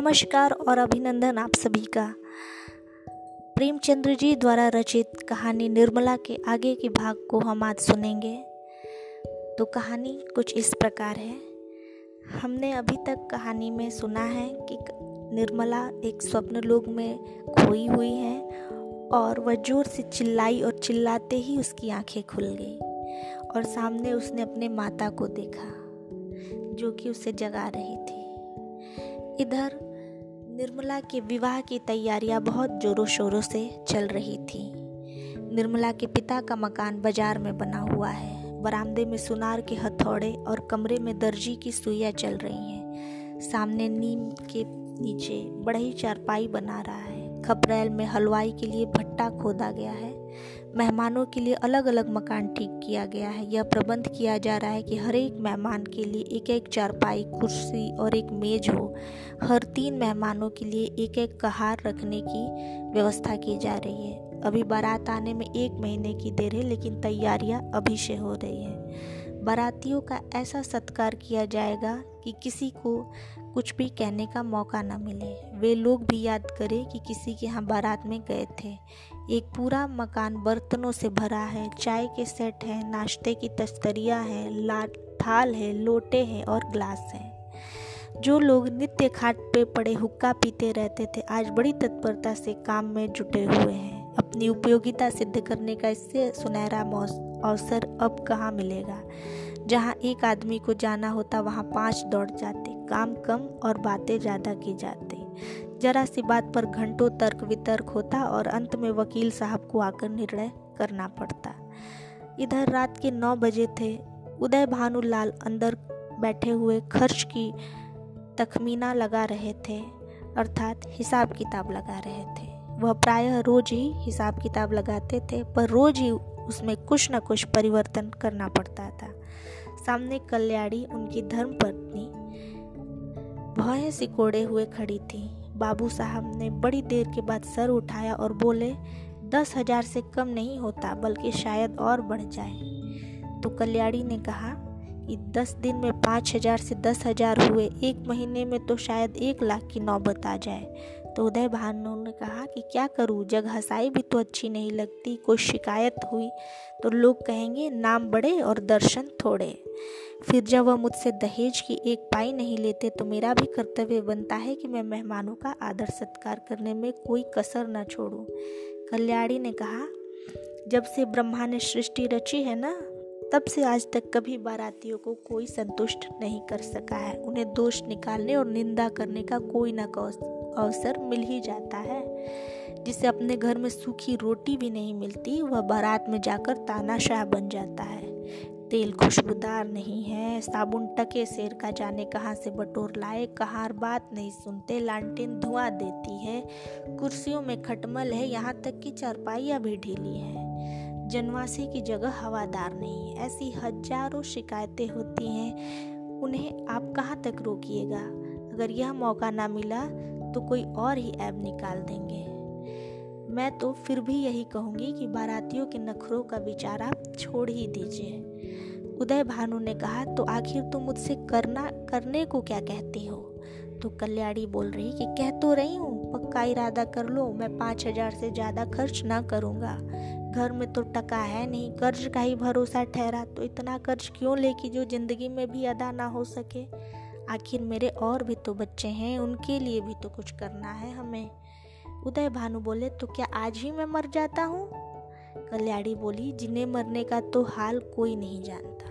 नमस्कार और अभिनंदन आप सभी का। प्रेमचंद्र जी द्वारा रचित कहानी निर्मला के आगे के भाग को हम आज सुनेंगे। तो कहानी कुछ इस प्रकार है। हमने अभी तक कहानी में सुना है कि निर्मला एक स्वप्न लोक में खोई हुई है और वह ज़ोर से चिल्लाई और चिल्लाते ही उसकी आँखें खुल गई और सामने उसने अपने माता को देखा, जो कि उसे जगा रही थी। इधर निर्मला के विवाह की तैयारियाँ बहुत जोरों शोरों से चल रही थी। निर्मला के पिता का मकान बाज़ार में बना हुआ है। बरामदे में सुनार के हथौड़े और कमरे में दर्जी की सुइयाँ चल रही हैं। सामने नीम के नीचे बड़ा ही चारपाई बना रहा है। खपरेल में हलवाई के लिए भट्टा खोदा गया है। मेहमानों के लिए अलग अलग मकान ठीक किया गया है। यह प्रबंध किया जा रहा है कि हर एक मेहमान के लिए एक एक चारपाई, कुर्सी और एक मेज हो। हर तीन मेहमानों के लिए एक एक कहार रखने की व्यवस्था की जा रही है। अभी बारात आने में एक महीने की देर है, लेकिन तैयारियाँ अभी से हो रही हैं। बारातियों का ऐसा सत्कार किया जाएगा कि किसी को कुछ भी कहने का मौका न मिले। वे लोग भी याद करें कि किसी के यहाँ बारात में गए थे। एक पूरा मकान बर्तनों से भरा है। चाय के सेट हैं, नाश्ते की तस्तरियाँ हैं, लाट, थाल है, लोटे हैं और ग्लास हैं। जो लोग नित्य खाट पे पड़े हुक्का पीते रहते थे, आज बड़ी तत्परता से काम में जुटे हुए हैं। अपनी उपयोगिता सिद्ध करने का इससे सुनहरा अवसर अब कहाँ मिलेगा? जहाँ एक आदमी को जाना होता, वहाँ पाँच दौड़ जाते। काम कम और बातें ज़्यादा की जाती। जरा सी बात पर घंटों तर्क वितर्क होता और अंत में वकील साहब को आकर निर्णय करना पड़ता। इधर रात के नौ बजे थे। उदय भानुलाल अंदर बैठे हुए खर्च की तखमीना लगा रहे थे, अर्थात हिसाब किताब लगा रहे थे। वह प्रायः रोज ही हिसाब किताब लगाते थे, पर रोज ही उसमें कुछ न कुछ परिवर्तन करना पड़ता था। सामने कल्याणी उनकी धर्म पत्नी भय सिकोड़े हुए खड़ी थी। बाबू साहब ने बड़ी देर के बाद सर उठाया और बोले, दस हज़ार से कम नहीं होता, बल्कि शायद और बढ़ जाए। तो कल्याणी ने कहा कि दस दिन में पाँच हज़ार से दस हज़ार हुए, एक महीने में तो शायद एक लाख की नौबत आ जाए। तो उदय भानु ने कहा कि क्या करूँ, जग हंसाई भी तो अच्छी नहीं लगती, कोई शिकायत हुई तो लोग कहेंगे, नाम बड़े और दर्शन थोड़े। फिर जब वह मुझसे दहेज की एक पाई नहीं लेते तो मेरा भी कर्तव्य बनता है कि मैं मेहमानों का आदर सत्कार करने में कोई कसर न छोड़ूं। कल्याणी ने कहा, जब से ब्रह्मा ने सृष्टि रची है ना, तब से आज तक कभी बारातियों को कोई संतुष्ट नहीं कर सका है। उन्हें दोष निकालने और निंदा करने का कोई ना अवसर मिल ही जाता है। जिसे अपने घर में सूखी रोटी भी नहीं मिलती, वह बारात में जाकर तानाशाह बन जाता है। तेल खुशबूदार नहीं है। साबुन टके शेर का जाने कहाँ से बटोर लाए। कहार बात नहीं सुनते, लालटेन धुआँ देती है। कुर्सियों में खटमल है, यहाँ तक कि चारपाइयाँ भी ढीली हैं। जनवासी की जगह हवादार नहीं ऐसी हज़ारों शिकायतें होती हैं। उन्हें आप कहाँ तक रोकिएगा? अगर यह मौका ना मिला तो कोई और ही ऐप निकाल देंगे। मैं तो फिर भी यही कहूँगी कि बारातियों के नखरों का विचार आप छोड़ ही दीजिए। उदय भानु ने कहा तो आखिर तुम मुझसे करना, करने को क्या कहती हो? तो कल्याणी बोल रही कि, कह तो रही हूँ, पक्का इरादा कर लो, मैं पाँच हज़ार से ज़्यादा खर्च ना करूँगा। घर में तो टका है नहीं, कर्ज का ही भरोसा ठहरा तो इतना कर्ज क्यों ले कि जो ज़िंदगी में भी अदा ना हो सके? आखिर मेरे और भी तो बच्चे हैं, उनके लिए भी तो कुछ करना है हमें। उदय भानु बोले तो क्या आज ही मैं मर जाता हूँ? कल्याणी बोली जिन्हें मरने का तो हाल कोई नहीं जानता।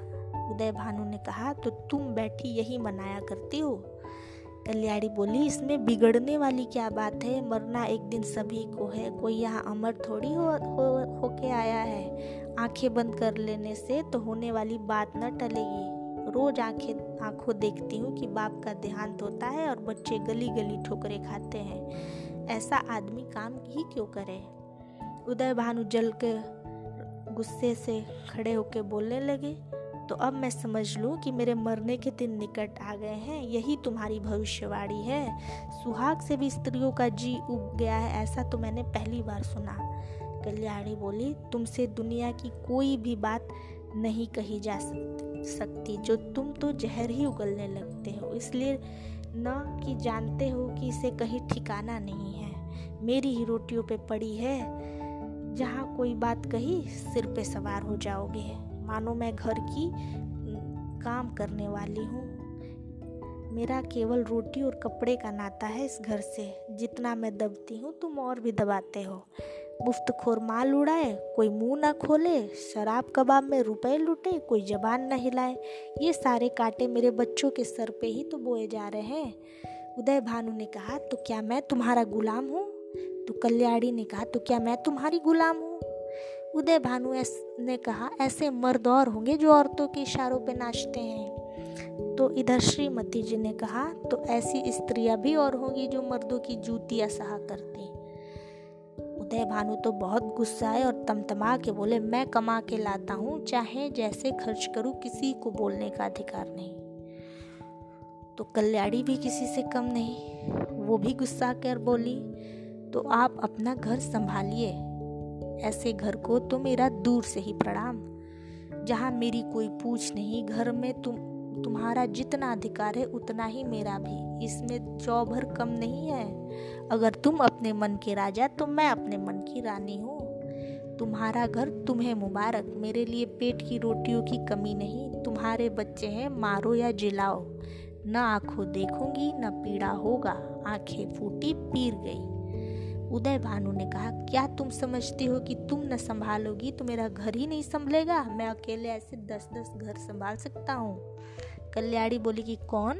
उदय भानु ने कहा तो तुम बैठी यही मनाया करती हो? कल्याणी बोली इसमें बिगड़ने वाली क्या बात है? मरना एक दिन सभी को है। कोई यहाँ अमर थोड़ी हो, हो होके आया है। आँखें बंद कर लेने से तो होने वाली बात न टलेगी। रोज आँखें आँखों देखती हूँ कि बाप का देहांत होता है और बच्चे गली गली ठोकरे खाते हैं। ऐसा आदमी काम ही क्यों करे? उदय भानु जल के गुस्से से खड़े होकर बोलने लगे तो अब मैं समझ लूँ कि मेरे मरने के दिन निकट आ गए हैं, यही तुम्हारी भविष्यवाणी है। सुहाग से भी स्त्रियों का जी उग गया है, ऐसा तो मैंने पहली बार सुना। कल्याणी बोली, तुमसे दुनिया की कोई भी बात नहीं कही जा सकती, जो तुम तो जहर ही उगलने लगते हो, इसलिए न कि जानते हो कि इसे कहीं ठिकाना नहीं है। मेरी ही रोटियों पे पड़ी है। जहाँ कोई बात कही, सिर पे सवार हो जाओगे। मानो मैं घर की काम करने वाली हूँ। मेरा केवल रोटी और कपड़े का नाता है इस घर से। जितना मैं दबती हूँ, तुम और भी दबाते हो। मुफ़्त खोर माल उड़ाए, कोई मुँह ना खोले, शराब कबाब में रुपए लुटे, कोई जबान न हिलाए। ये सारे कांटे मेरे बच्चों के सर पे ही तो बोए जा रहे हैं। उदय भानु ने कहा तो क्या मैं तुम्हारा गुलाम हूँ? तो कल्याणी ने कहा तो क्या मैं तुम्हारी गुलाम हूँ? उदय भानु ने कहा, ऐसे मर्द और होंगे जो औरतों के इशारों पे नाचते हैं। तो इधर श्रीमती जी ने कहा तो ऐसी स्त्रियाँ भी और होंगी जो मर्दों की जूतियाँ सहा करती उदय भानु तो बहुत गुस्सा है और तमतमा के बोले, मैं कमा के लाता हूँ, चाहे जैसे खर्च करूँ, किसी को बोलने का अधिकार नहीं। तो कल्याणी भी किसी से कम नहीं, वो भी गुस्सा कर बोली तो आप अपना घर संभालिए। ऐसे घर को तो मेरा दूर से ही प्रणाम। जहाँ मेरी कोई पूछ नहीं, घर में तुम, तुम्हारा जितना अधिकार है, उतना ही मेरा भी। इसमें चौभर कम नहीं है। अगर तुम अपने मन के राजा तो मैं अपने मन की रानी हूँ। तुम्हारा घर तुम्हें मुबारक। मेरे लिए पेट की रोटियों की कमी नहीं। तुम्हारे बच्चे हैं, मारो या जिलाओ। न आँखों देखूँगी, न पीड़ा होगा। आँखें फूटी, पीर गई। उदय भानु ने कहा, क्या तुम समझती हो कि तुम न संभालोगी तो मेरा घर ही नहीं संभलेगा? मैं अकेले ऐसे दस दस घर संभाल सकता हूँ? कल्याणी बोली कि, कौन?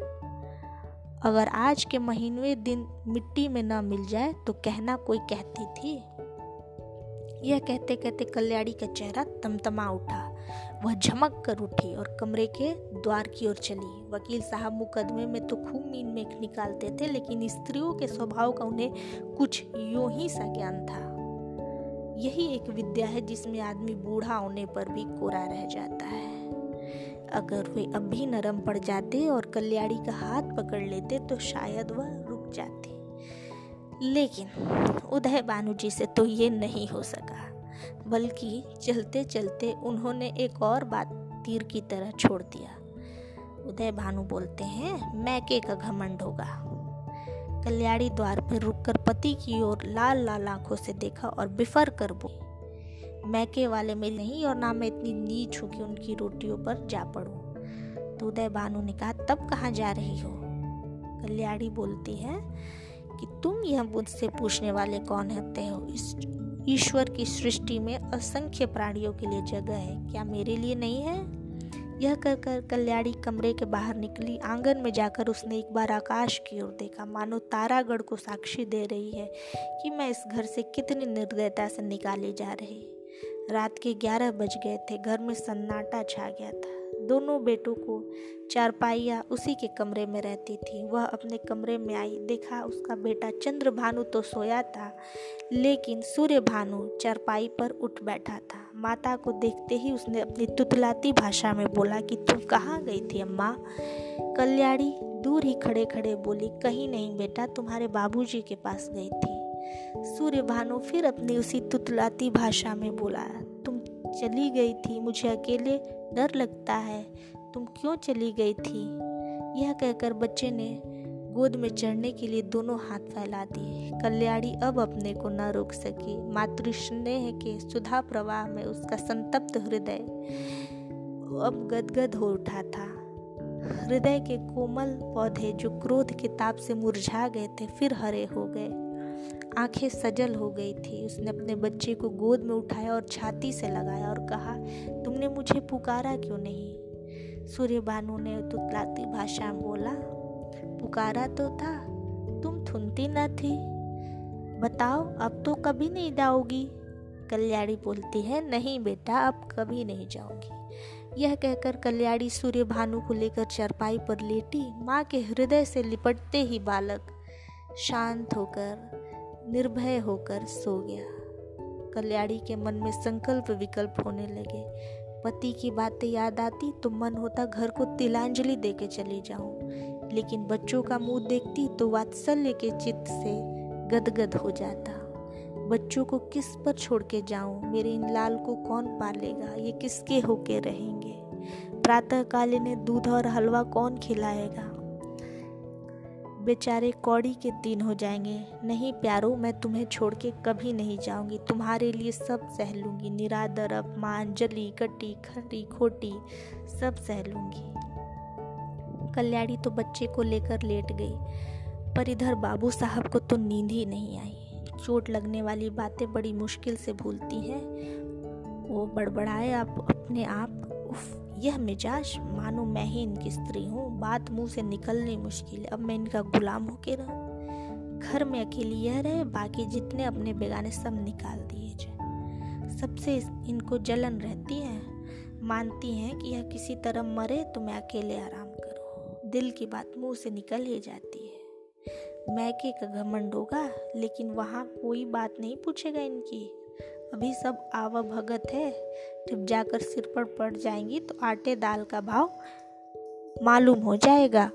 अगर आज के महीनवे दिन मिट्टी में न मिल जाए तो कहना कोई कहती थी। यह कहते कहते कल्याणी का चेहरा तमतमा उठा। वह झमक कर उठी और कमरे के द्वार की ओर चली। वकील साहब मुकदमे में तो खूब मीन में निकालते थे, लेकिन स्त्रियों के स्वभाव का उन्हें कुछ यूँ ही सा ज्ञान था। यही एक विद्या है जिसमें आदमी बूढ़ा होने पर भी कोरा रह जाता है। अगर वे अब भी नरम पड़ जाते और कल्याणी का हाथ पकड़ लेते तो शायद वह रुक जाती। लेकिन उदय बानू जी से तो ये नहीं हो सका, बल्कि चलते चलते उन्होंने एक और बात तीर की तरह छोड़ दिया। उदय भानु बोलते हैं, मैके का घमंड होगा। कल्याणी द्वार पर रुककर पति की ओर लाल लाल आँखों से देखा और बिफर कर बोली मैके वाले में नहीं और ना मैं इतनी नीच हूँ कि उनकी रोटियों पर जा पड़ूँ। तो उदय भानु ने कहा, तब कहाँ जा रही हो? कल्याणी बोलती है कि, तुम यह मुझसे पूछने वाले कौन होते हो, इस ईश्वर की सृष्टि में असंख्य प्राणियों के लिए जगह है। क्या मेरे लिए नहीं है? यह कर कर कल्याणी कमरे के बाहर निकली। आँगन में जाकर उसने एक बार आकाश की ओर देखा। मानो तारागढ़ को साक्षी दे रही है कि मैं इस घर से कितनी निर्दयता से निकाली जा रही। रात के ग्यारह बज गए थे। घर में सन्नाटा छा गया था। दोनों बेटों को चारपाइया उसी के कमरे में रहती थी। वह अपने कमरे में आई, देखा उसका बेटा चंद्र भानु तो सोया था, लेकिन सूर्य भानु चारपाई पर उठ बैठा था। माता को देखते ही उसने अपनी तुतलाती भाषा में बोला कि तुम कहाँ गई थी अम्मा? कल्याणी, दूर ही खड़े खड़े बोली, कहीं नहीं बेटा, तुम्हारे बाबूजी के पास गई थी। सूर्य भानु फिर अपनी उसी तुतलाती भाषा में बोला, तुम चली गई थी, मुझे अकेले डर लगता है। तुम क्यों चली गई थी? यह कहकर बच्चे ने गोद में चढ़ने के लिए दोनों हाथ फैला दिए। कल्याणी अब अपने को न रोक सकी। मातृ स्नेह के सुधा प्रवाह में उसका संतप्त हृदय अब गदगद हो उठा था। हृदय के कोमल पौधे जो क्रोध के ताप से मुरझा गए थे, फिर हरे हो गए। आँखें सजल हो गई थी। उसने अपने बच्चे को गोद में उठाया और छाती से लगाया और कहा, तुमने मुझे पुकारा क्यों नहीं? सूर्य भानु ने तुतलाती भाषा में बोला, पुकारा तो था, तुम थुनती न थी। बताओ, अब तो कभी नहीं जाओगी। कल्याणी बोलती है, नहीं बेटा, अब कभी नहीं जाऊँगी। यह कहकर कल्याणी सूर्य भानु को लेकर चरपाई पर लेटी। माँ के हृदय से लिपटते ही बालक शांत होकर निर्भय होकर सो गया। कल्याणी के मन में संकल्प विकल्प होने लगे। पति की बातें याद आती तो मन होता घर को तिलांजलि दे के चली जाऊँ। लेकिन बच्चों का मुँह देखती तो वात्सल्य के चित्त से गदगद हो जाता। बच्चों को किस पर छोड़ के जाऊँ? मेरे इन लाल को कौन पालेगा? ये किसके होके रहेंगे? प्रातः काल इन्हें दूध और हलवा कौन खिलाएगा? बेचारे कौड़ी के तीन हो जाएँगे। नहीं प्यारो, मैं तुम्हें छोड़ के कभी नहीं जाऊँगी। तुम्हारे लिए सब सह लूँगी। निरादर, अपमान, जली, कटी, खरी, खोटी, सब सह लूँगी। कल्याणी तो बच्चे को लेकर लेट गई, पर इधर बाबू साहब को तो नींद ही नहीं आई। चोट लगने वाली बातें बड़ी मुश्किल से भूलती हैं। वो बड़बड़ाए आप अपने आप। उफ। यह मिजाज, मानो मैं ही इनकी स्त्री हूँ। बात मुँह से निकलनी मुश्किल है। अब मैं इनका गुलाम होके रहूँ। घर में अकेली यह रहे, बाकी जितने अपने बेगाने सब निकाल दिए जाए। सबसे इनको जलन रहती है। मानती हैं कि यह किसी तरह मरे तो मैं अकेले आराम करूँ। दिल की बात मुँह से निकल ही जाती है। मैके का घमंड होगा, लेकिन वहाँ कोई बात नहीं पूछेगा इनकी। अभी सब आवा भगत है। जब जाकर सिर पर पड़ जाएँगी तो आटे दाल का भाव मालूम हो जाएगा।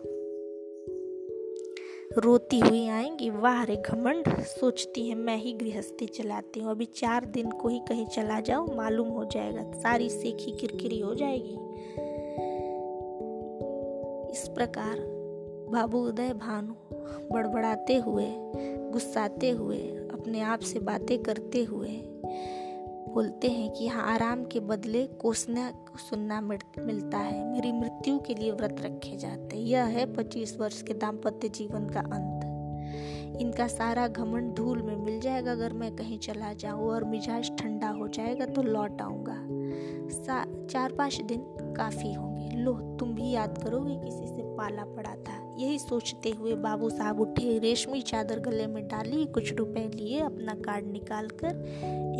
रोती हुई आएँगी, वाह रे घमंड, सोचती है मैं ही गृहस्थी चलाती हूँ। अभी चार दिन को ही कहीं चला जाओ मालूम हो जाएगा, सारी सेखी किरकिरी हो जाएगी। इस प्रकार बाबू उदय भानु बड़बड़ाते हुए, गुस्साते हुए, अपने आप से बातें करते हुए बोलते हैं कि यहाँ आराम के बदले कोसना, सुनना मिलता है। मेरी मृत्यु के लिए व्रत रखे जाते हैं। यह है पच्चीस वर्ष के दाम्पत्य जीवन का अंत। इनका सारा घमंड धूल में मिल जाएगा। अगर मैं कहीं चला जाऊँ और मिजाज ठंडा हो जाएगा तो लौट आऊँगा। चार पाँच दिन काफ़ी होंगे। लो तुम भी याद करोगे, किसी से पाला पड़ा था। यही सोचते हुए बाबू साहब उठे, रेशमी चादर गले में डाली, कुछ रुपए लिए, अपना कार्ड निकाल कर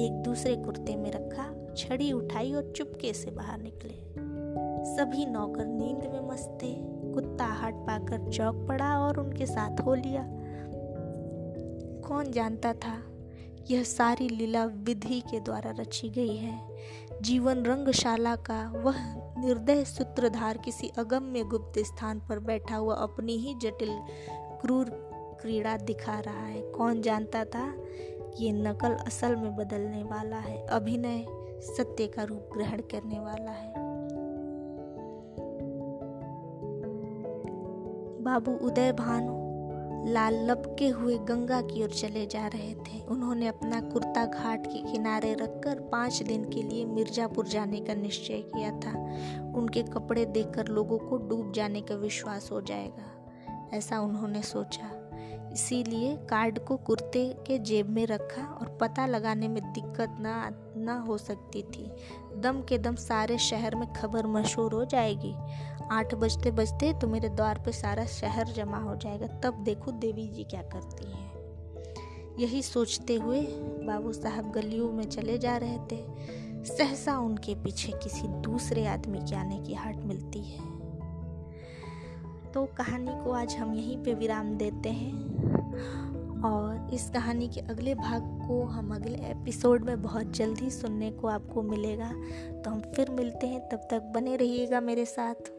एक दूसरे कुर्ते में रखा, छड़ी उठाई और चुपके से बाहर निकले। सभी नौकर नींद में मस्त थे। कुत्ता हाट पाकर चौक पड़ा और उनके साथ हो लिया। कौन जानता था, यह सारी लीला विधि के द्वारा रची गई है। जीवन रंगशाला का वह निर्दय सूत्रधार किसी अगम्य गुप्त स्थान पर बैठा हुआ अपनी ही जटिल, क्रूर क्रीड़ा दिखा रहा है। कौन जानता था ये नकल असल में बदलने वाला है? अभिनय सत्य का रूप ग्रहण करने वाला है। बाबू उदय भानु लाल लपके हुए गंगा की ओर चले जा रहे थे। उन्होंने अपना कुर्ता घाट के किनारे रखकर पाँच दिन के लिए मिर्जापुर जाने का निश्चय किया था। उनके कपड़े देखकर लोगों को डूब जाने का विश्वास हो जाएगा, ऐसा उन्होंने सोचा। इसीलिए कार्ड को कुर्ते के जेब में रखा और पता लगाने में दिक्कत ना ना हो सकती थी। दम के दम सारे शहर में खबर मशहूर हो जाएगी। आठ बजते बजते तो मेरे द्वार पे सारा शहर जमा हो जाएगा। तब देखो देवी जी क्या करती हैं। यही सोचते हुए बाबू साहब गलियों में चले जा रहे थे। सहसा उनके पीछे किसी दूसरे आदमी के आने की हाट मिलती है। तो कहानी को आज हम यहीं पे विराम देते हैं। और इस कहानी के अगले भाग को हम अगले एपिसोड में बहुत जल्दी सुनने को आपको मिलेगा। तो हम फिर मिलते हैं। तब तक बने रहिएगा मेरे साथ।